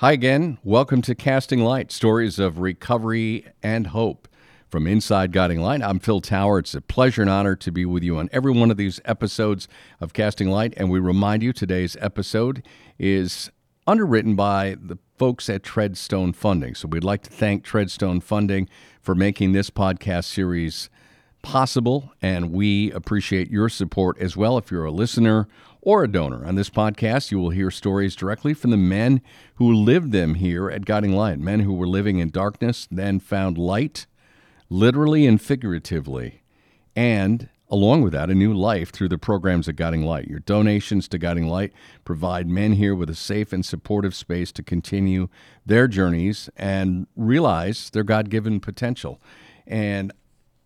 Hi again. Welcome to Casting Light Stories of Recovery and Hope. From Inside Guiding Light, I'm Phil Tower. It's a pleasure and honor to be with you on every one of these episodes of Casting Light. And we remind you today's episode is underwritten by the folks at Treadstone Funding. So we'd like to thank Treadstone Funding for making this podcast series possible. And we appreciate your support as well. If you're a listener or a donor on this podcast, you will hear stories directly from the men who lived them here at Guiding Light, men who were living in darkness, then found light literally and figuratively, and along with that, a new life through the programs at Guiding Light. Your donations to Guiding Light provide men here with a safe and supportive space to continue their journeys and realize their God given potential. And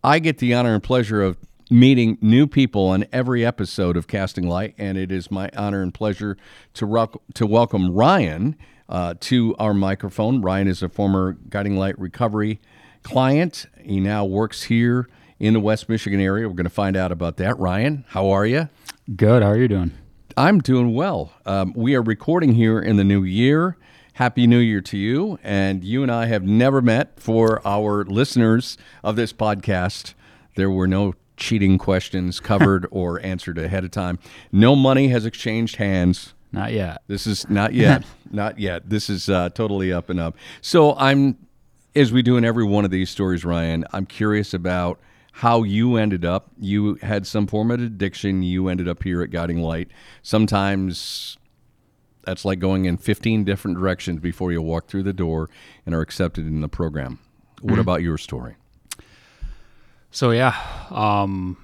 I get the honor and pleasure of meeting new people on every episode of Casting Light, and it is my honor and pleasure to, rock, to welcome Ryan uh, to our microphone. Ryan is a former Guiding Light recovery client. He now works here in the West Michigan area. We're going to find out about that. Ryan, how are you? Good. How are you doing? I'm doing well. Um, we are recording here in the new year. Happy New Year to you. And you and I have never met for our listeners of this podcast. There were no cheating questions covered or answered ahead of time. No money has exchanged hands. Not yet. This is not yet. not yet. This is uh, totally up and up. So I'm as we do in every one of these stories, Ryan, I'm curious about how you ended up. You had some form of addiction. You ended up here at Guiding Light. Sometimes that's like going in 15 different directions before you walk through the door and are accepted in the program. What mm-hmm. about your story? So, yeah, um,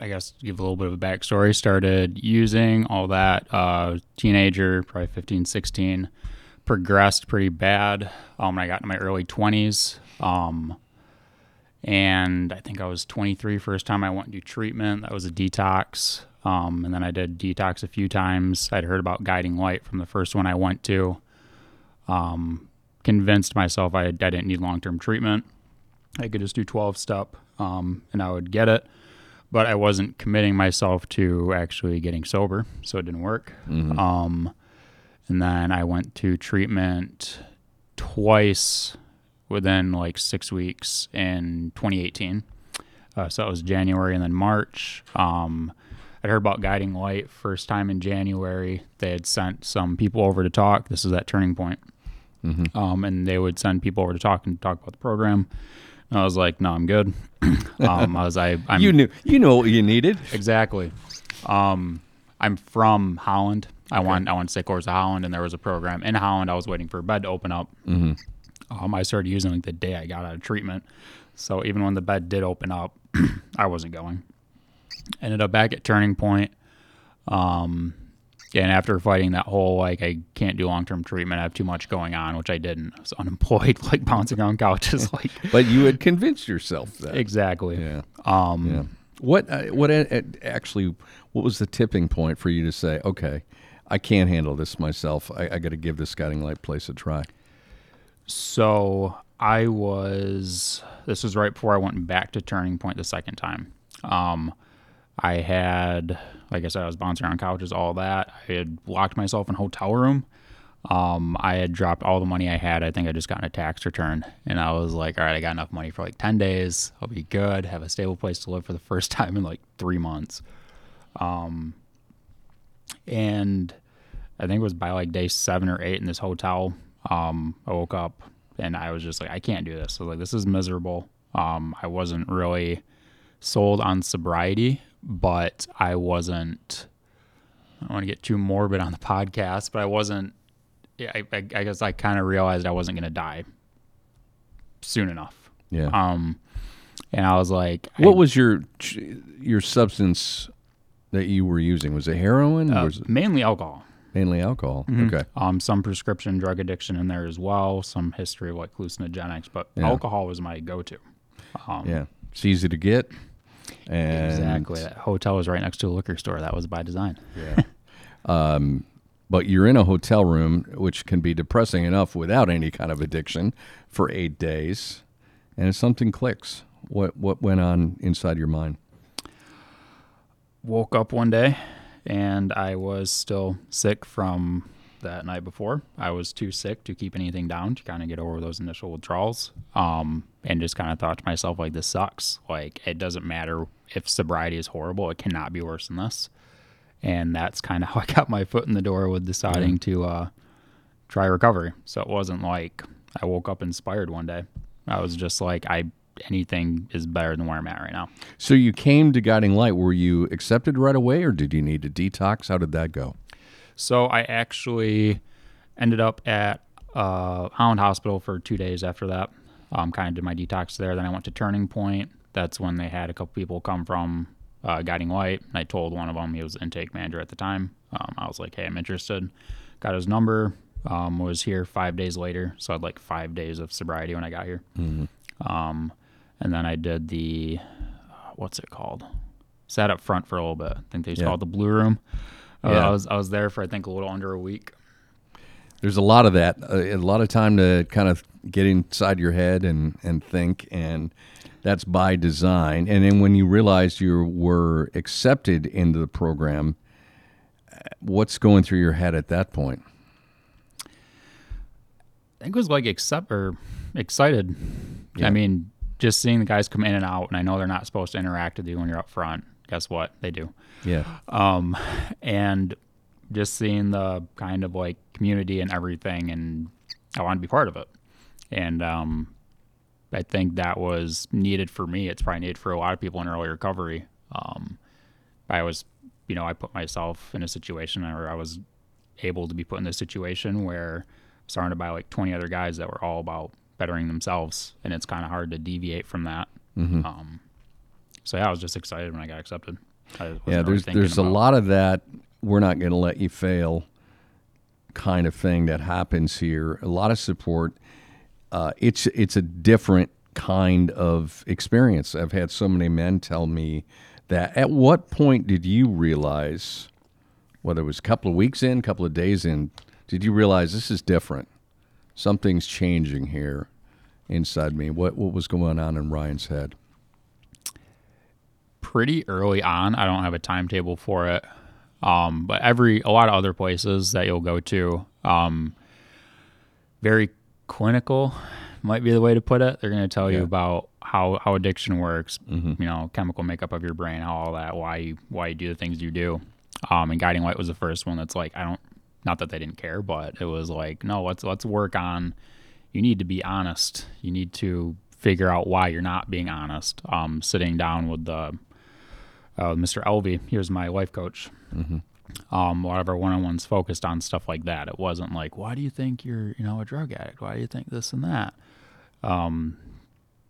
I guess give a little bit of a backstory. Started using all that, uh, teenager, probably 15, 16 progressed pretty bad um, when I got in my early 20s. Um, and I think I was 23 first time I went to treatment. That was a detox. Um, and then I did detox a few times. I'd heard about guiding light from the first one I went to. Um, convinced myself I, I didn't need long term treatment. I could just do 12 step um, and I would get it. But I wasn't committing myself to actually getting sober, so it didn't work. Mm-hmm. Um, and then I went to treatment twice within like six weeks in 2018. Uh, so that was January and then March. Um, I heard about Guiding Light first time in January. They had sent some people over to talk. This is that turning point. Mm-hmm. Um, and they would send people over to talk and talk about the program. And I was like, no, I'm good. um, I was, I, I'm, you knew, you know what you needed. Exactly. Um, I'm from Holland. I okay. went I went sick course to Holland, and there was a program in Holland. I was waiting for a bed to open up. Mm-hmm. Um, I started using like the day I got out of treatment. So even when the bed did open up, I wasn't going. Ended up back at Turning Point. Um, and after fighting that whole like I can't do long term treatment, I have too much going on, which I didn't. I was unemployed, like bouncing on couches, like. but you had convinced yourself that exactly. Yeah. Um, yeah. What uh, what uh, actually what was the tipping point for you to say, okay, I can't handle this myself. I, I got to give this guiding light place a try. So I was. This was right before I went back to Turning Point the second time. Um, I had, like I said, I was bouncing around couches, all that. I had locked myself in a hotel room. Um, I had dropped all the money I had. I think I just got a tax return, and I was like, "All right, I got enough money for like ten days. I'll be good. Have a stable place to live for the first time in like three months." Um, and I think it was by like day seven or eight in this hotel. Um, I woke up and I was just like, I can't do this. So like, this is miserable. Um, I wasn't really sold on sobriety, but I wasn't. I don't want to get too morbid on the podcast, but I wasn't. I, I, I guess I kind of realized I wasn't going to die soon enough. Yeah. Um, and I was like, what I, was your your substance that you were using? Was it heroin? Uh, was it? Mainly alcohol. Mainly alcohol. Mm-hmm. Okay. Um, some prescription drug addiction in there as well. Some history of like hallucinogenics, but yeah. alcohol was my go-to. Um, yeah, it's easy to get. And exactly. That hotel was right next to a liquor store. That was by design. Yeah. um, but you're in a hotel room, which can be depressing enough without any kind of addiction, for eight days, and something clicks. What what went on inside your mind? woke up one day and I was still sick from that night before. I was too sick to keep anything down to kind of get over those initial withdrawals. Um, and just kind of thought to myself, like, this sucks. Like, it doesn't matter if sobriety is horrible, it cannot be worse than this. And that's kind of how I got my foot in the door with deciding mm-hmm. to uh, try recovery. So it wasn't like I woke up inspired one day. I was just like, I anything is better than where I'm at right now. So you came to Guiding Light. Were you accepted right away, or did you need to detox? How did that go? So I actually ended up at uh, Holland Hospital for two days after that. Um, kind of did my detox there. Then I went to Turning Point. That's when they had a couple people come from uh, Guiding Light. And I told one of them, he was the intake manager at the time. Um, I was like, hey, I'm interested. Got his number. Um, was here five days later. So I had like five days of sobriety when I got here. Mm-hmm. Um, and then I did the, uh, what's it called? Sat up front for a little bit. I think they yeah. called the Blue Room. Uh, yeah. I was I was there for I think a little under a week. There's a lot of that, uh, a lot of time to kind of get inside your head and and think, and that's by design. And then when you realize you were accepted into the program, what's going through your head at that point? I think it was like accept or excited. Yeah. I mean, just seeing the guys come in and out, and I know they're not supposed to interact with you when you're up front. Guess what? They do. Yeah. Um, and just seeing the kind of like community and everything, and I want to be part of it. And um, I think that was needed for me. It's probably needed for a lot of people in early recovery. Um, I was, you know, I put myself in a situation where I was able to be put in this situation where I'm surrounded by like 20 other guys that were all about bettering themselves, and it's kind of hard to deviate from that. Mm-hmm. Um, so yeah, I was just excited when I got accepted yeah, there's there's about. a lot of that. We're not going to let you fail, kind of thing that happens here. A lot of support. Uh, it's it's a different kind of experience. I've had so many men tell me that. At what point did you realize, whether it was a couple of weeks in, a couple of days in, did you realize this is different? Something's changing here inside me. What what was going on in Ryan's head? Pretty early on. I don't have a timetable for it. Um, but every a lot of other places that you'll go to, um, very clinical might be the way to put it. They're going to tell yeah. you about how, how addiction works, mm-hmm. you know, chemical makeup of your brain, how all that, why you, why you do the things you do. Um, and Guiding Light was the first one that's like, I don't, not that they didn't care, but it was like, no, let's let's work on. You need to be honest. You need to figure out why you're not being honest. Um, sitting down with the uh, Mr. Elvey, here's my life coach. Mm-hmm. Um, a lot of our one-on-ones focused on stuff like that. It wasn't like, why do you think you're, you know, a drug addict? Why do you think this and that? Um,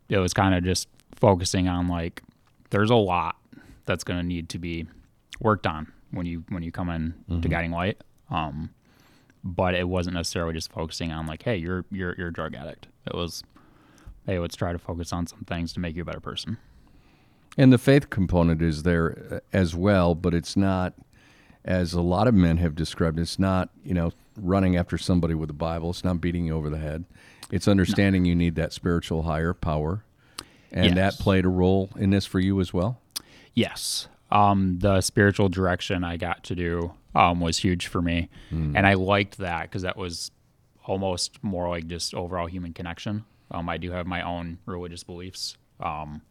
it was kind of just focusing on like, there's a lot that's going to need to be worked on when you when you come in mm-hmm. to Guiding Light. Um, but it wasn't necessarily just focusing on like, hey, you're you're you're a drug addict. It was, hey, let's try to focus on some things to make you a better person. And the faith component is there uh, as well, but it's not, as a lot of men have described, it's not, you know, running after somebody with a Bible. It's not beating you over the head. It's understanding no. you need that spiritual higher power. And yes. that played a role in this for you as well? Yes. Um, the spiritual direction I got to do um, was huge for me. Mm. And I liked that because that was almost more like just overall human connection. Um, I do have my own religious beliefs. Um,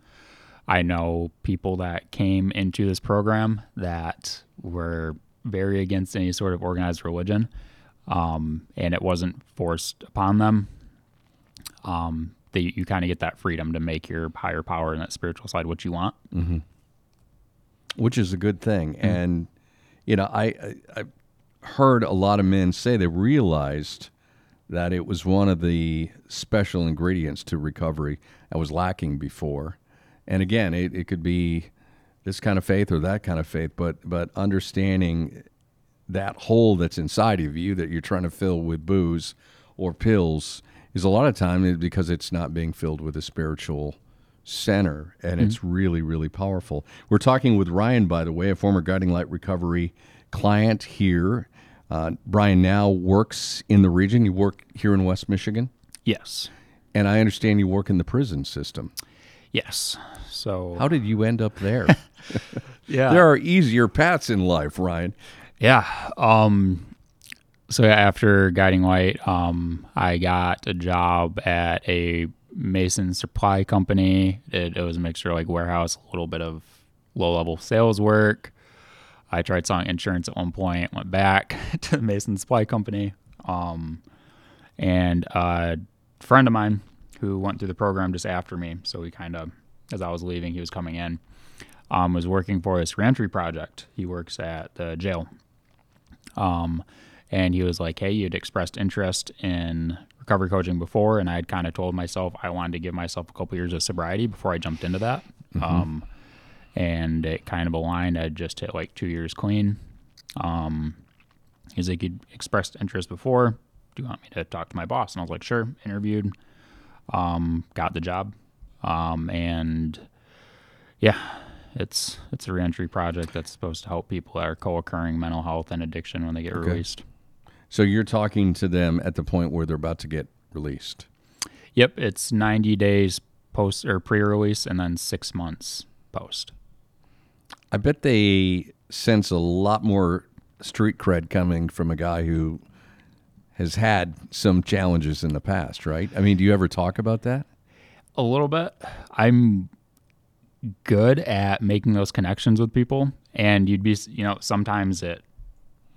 I know people that came into this program that were very against any sort of organized religion, um, and it wasn't forced upon them. Um, they, you kind of get that freedom to make your higher power and that spiritual side what you want, mm-hmm. which is a good thing. Mm-hmm. And you know, I, I I heard a lot of men say they realized that it was one of the special ingredients to recovery that was lacking before and again, it, it could be this kind of faith or that kind of faith, but but understanding that hole that's inside of you that you're trying to fill with booze or pills is a lot of time because it's not being filled with a spiritual center and mm-hmm. it's really really powerful. We're talking with ryan by the way a former guiding light recovery client here. Uh, brian now works in the region. You work here in west michigan? Yes. And i understand you work in the prison system yes so how did you end up there? yeah, there are easier paths in life, Ryan. Yeah. Um, so after guiding light, um, I got a job at a Mason supply company. It, it was a mixture of like warehouse, a little bit of low level sales work. I tried selling insurance at one point, went back to the Mason supply company. Um, and a friend of mine who went through the program just after me, so he kind of, as I was leaving, he was coming in, um, was working for this reentry project. He works at the jail. Um, and he was like, "Hey, you'd expressed interest in recovery coaching before, and I had kind of told myself I wanted to give myself a couple years of sobriety before I jumped into that." Mm-hmm. Um, and it kind of aligned. I'd just hit like two years clean. Um, he's like, "You'd expressed interest before. Do you want me to talk to my boss?" And I was like, "Sure." Interviewed, um, got the job, um, and yeah, it's it's a reentry project that's supposed to help people that are co-occurring mental health and addiction when they get okay. released. So you're talking to them at the point where they're about to get released. Yep, it's 90 days post or pre-release and then 6 months post. I bet they sense a lot more street cred coming from a guy who has had some challenges in the past, right? I mean, do you ever talk about that? A little bit. I'm good at making those connections with people and you'd be you know sometimes it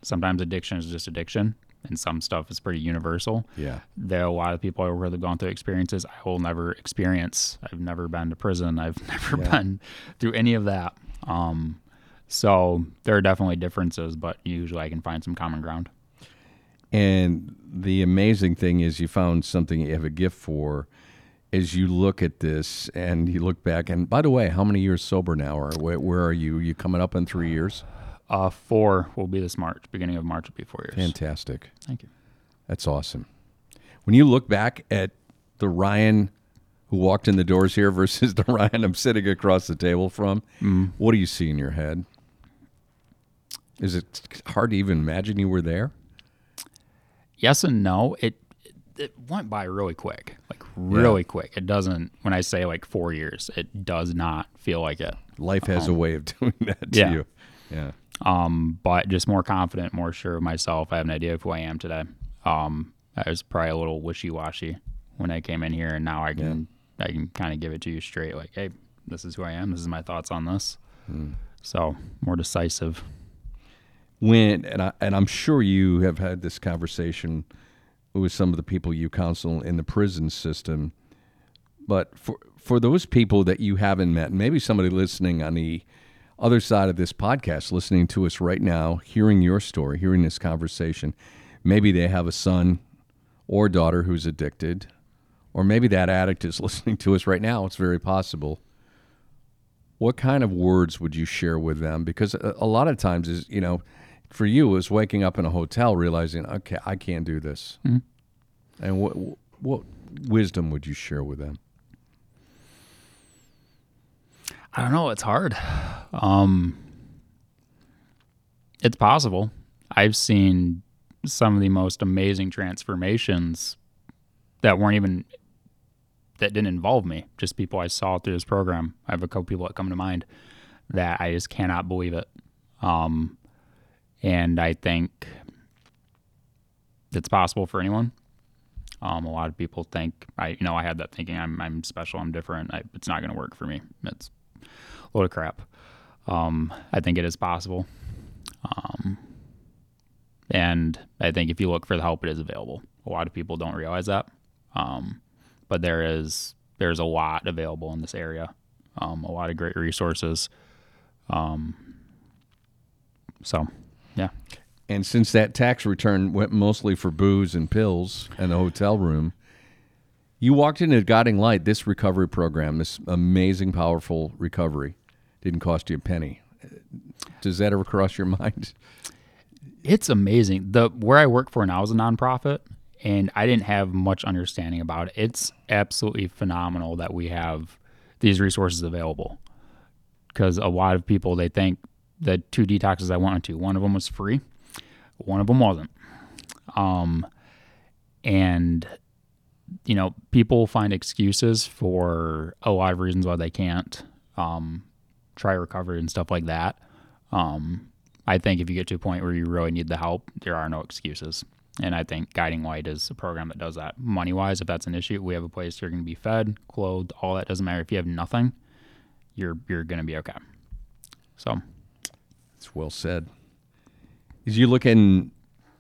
sometimes addiction is just addiction and some stuff is pretty universal. Yeah. There are a lot of people work with gone through experiences I will never experience. I've never been to prison. I've never yeah. been through any of that. Um, so there are definitely differences, but usually I can find some common ground. And the amazing thing is you found something you have a gift for as you look at this and you look back, and by the way, how many years sober now, or where, where are you? Are you coming up in three years? Uh, four will be this March. Beginning of March will be four years. Fantastic. Thank you. That's awesome. When you look back at the Ryan who walked in the doors here versus the Ryan I'm sitting across the table from, mm. what do you see in your head? Is it hard to even imagine you were there? Yes and no. It it went by really quick, like really yeah. quick. It doesn't. When I say like four years, it does not feel like it. Life has um, a way of doing that to yeah. you. Yeah. Um, but just more confident, more sure of myself. I have an idea of who I am today. Um, I was probably a little wishy washy when I came in here, and now I can yeah. I can kind of give it to you straight. Like, hey, this is who I am. This is my thoughts on this. Mm. So more decisive. When and I and I'm sure you have had this conversation with some of the people you counsel in the prison system. But for for those people that you haven't met, maybe somebody listening on the other side of this podcast, listening to us right now, hearing your story, hearing this conversation, maybe they have a son or daughter who's addicted, or maybe that addict is listening to us right now. It's very possible. What kind of words would you share with them? Because a, lot of times is you know for you is waking up in a hotel realizing, okay, I can't do this. Mm-hmm. And what what wisdom would you share with them? I don't know. It's hard. Um, it's possible. I've seen some of the most amazing transformations that weren't even that didn't involve me. Just people I saw through this program. I have a couple people that come to mind that I just cannot believe it. Um, and I think it's possible for anyone. Um, a lot of people think I, you know, I had that thinking I'm, I'm special, I'm different. I, it's not going to work for me. It's a load of crap. Um, I think it is possible. Um, and I think if you look for the help, it is available. A lot of people don't realize that. Um, but there is, there's a lot available in this area. Um, a lot of great resources. Um, so yeah. And since that tax return went mostly for booze and pills and the hotel room, you walked into Guiding Light, this recovery program, this amazing, powerful recovery. Didn't cost you a penny. Does that ever cross your mind? It's amazing. The where I work for now is a nonprofit, and I didn't have much understanding about it. It's absolutely phenomenal that we have these resources available. Because a lot of people they think the two detoxes I wanted to. One of them was free, one of them wasn't. Um, and you know, people find excuses for a lot of reasons why they can't um, try recovery and stuff like that. Um, I think if you get to a point where you really need the help, there are no excuses. And I think Guiding Light is a program that does that. Money wise, if that's an issue, we have a place you're going to be fed, clothed, all that. Doesn't matter if you have nothing, you're you're going to be okay. So It's well said. As you look in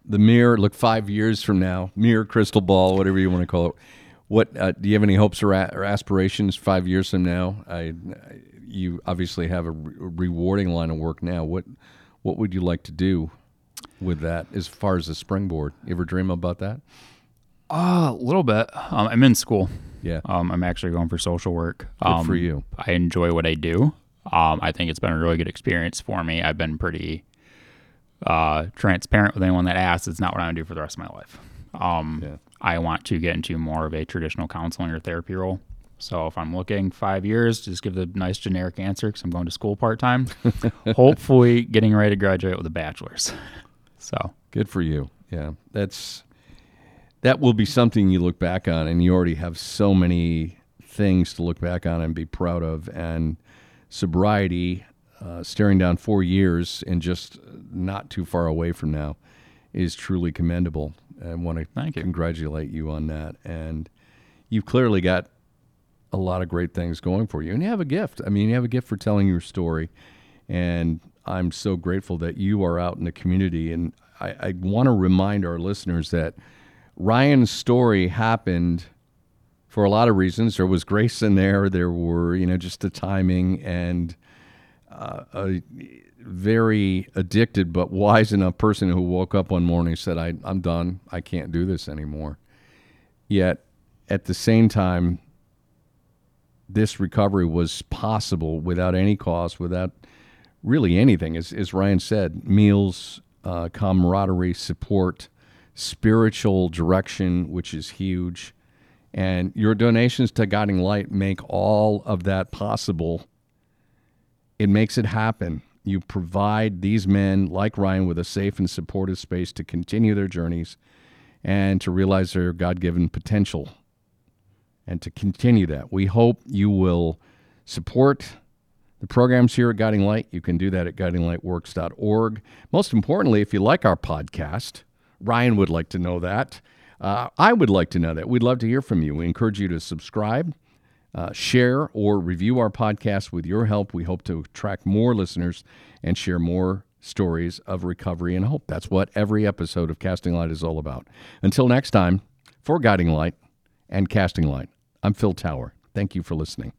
the mirror, look five years from now, mirror, crystal ball, whatever you want to call it. What uh, do you have any hopes or, a- or aspirations five years from now? I, I- you obviously have a re- rewarding line of work now. What what would you like to do with that as far as a springboard? You ever dream about that? uh, a little bit. Um, I'm in school. Yeah, Um, I'm actually going for social work. good Um, for you. I enjoy what I do. Um, I think it's been a really good experience for me. I've been pretty uh, transparent with anyone that asks. It's not what I want to do for the rest of my life. Um, Yeah. I want to get into more of a traditional counseling or therapy role. So if I'm looking five years, just give the nice generic answer because I'm going to school part time. Hopefully, getting ready to graduate with a bachelor's. So Good for you. Yeah, that's that will be something you look back on, and you already have so many things to look back on and be proud of. And sobriety, uh, staring down four years and just not too far away from now, is truly commendable. I want to Thank you. congratulate you on that. And you've clearly got a lot of great things going for you, and you have a gift. I mean, you have a gift for telling your story, and I'm so grateful that you are out in the community. And I, I want to remind our listeners that Ryan's story happened for a lot of reasons. There was grace in there. There were, you know, just the timing and uh, a very addicted but wise enough person who woke up one morning and said, I, I'm done. I can't do this anymore. Yet at the same time, this recovery was possible without any cost, without really anything. As, as Ryan said, meals, uh, camaraderie, support, spiritual direction, which is huge. And your donations to Guiding Light make all of that possible. It makes it happen. You provide these men, like Ryan, with a safe and supportive space to continue their journeys and to realize their God given potential and to continue that. We hope you will support the programs here at Guiding Light. You can do that at guidinglightworks.org. Most importantly, if you like our podcast, Ryan would like to know that. Uh, I would like to know that. We'd love to hear from you. We encourage you to subscribe, uh, share, or review our podcast. With your help, we hope to attract more listeners and share more stories of recovery and hope. That's what every episode of Casting Light is all about. Until next time, for Guiding Light and Casting Light, I'm Phil Tower. Thank you for listening.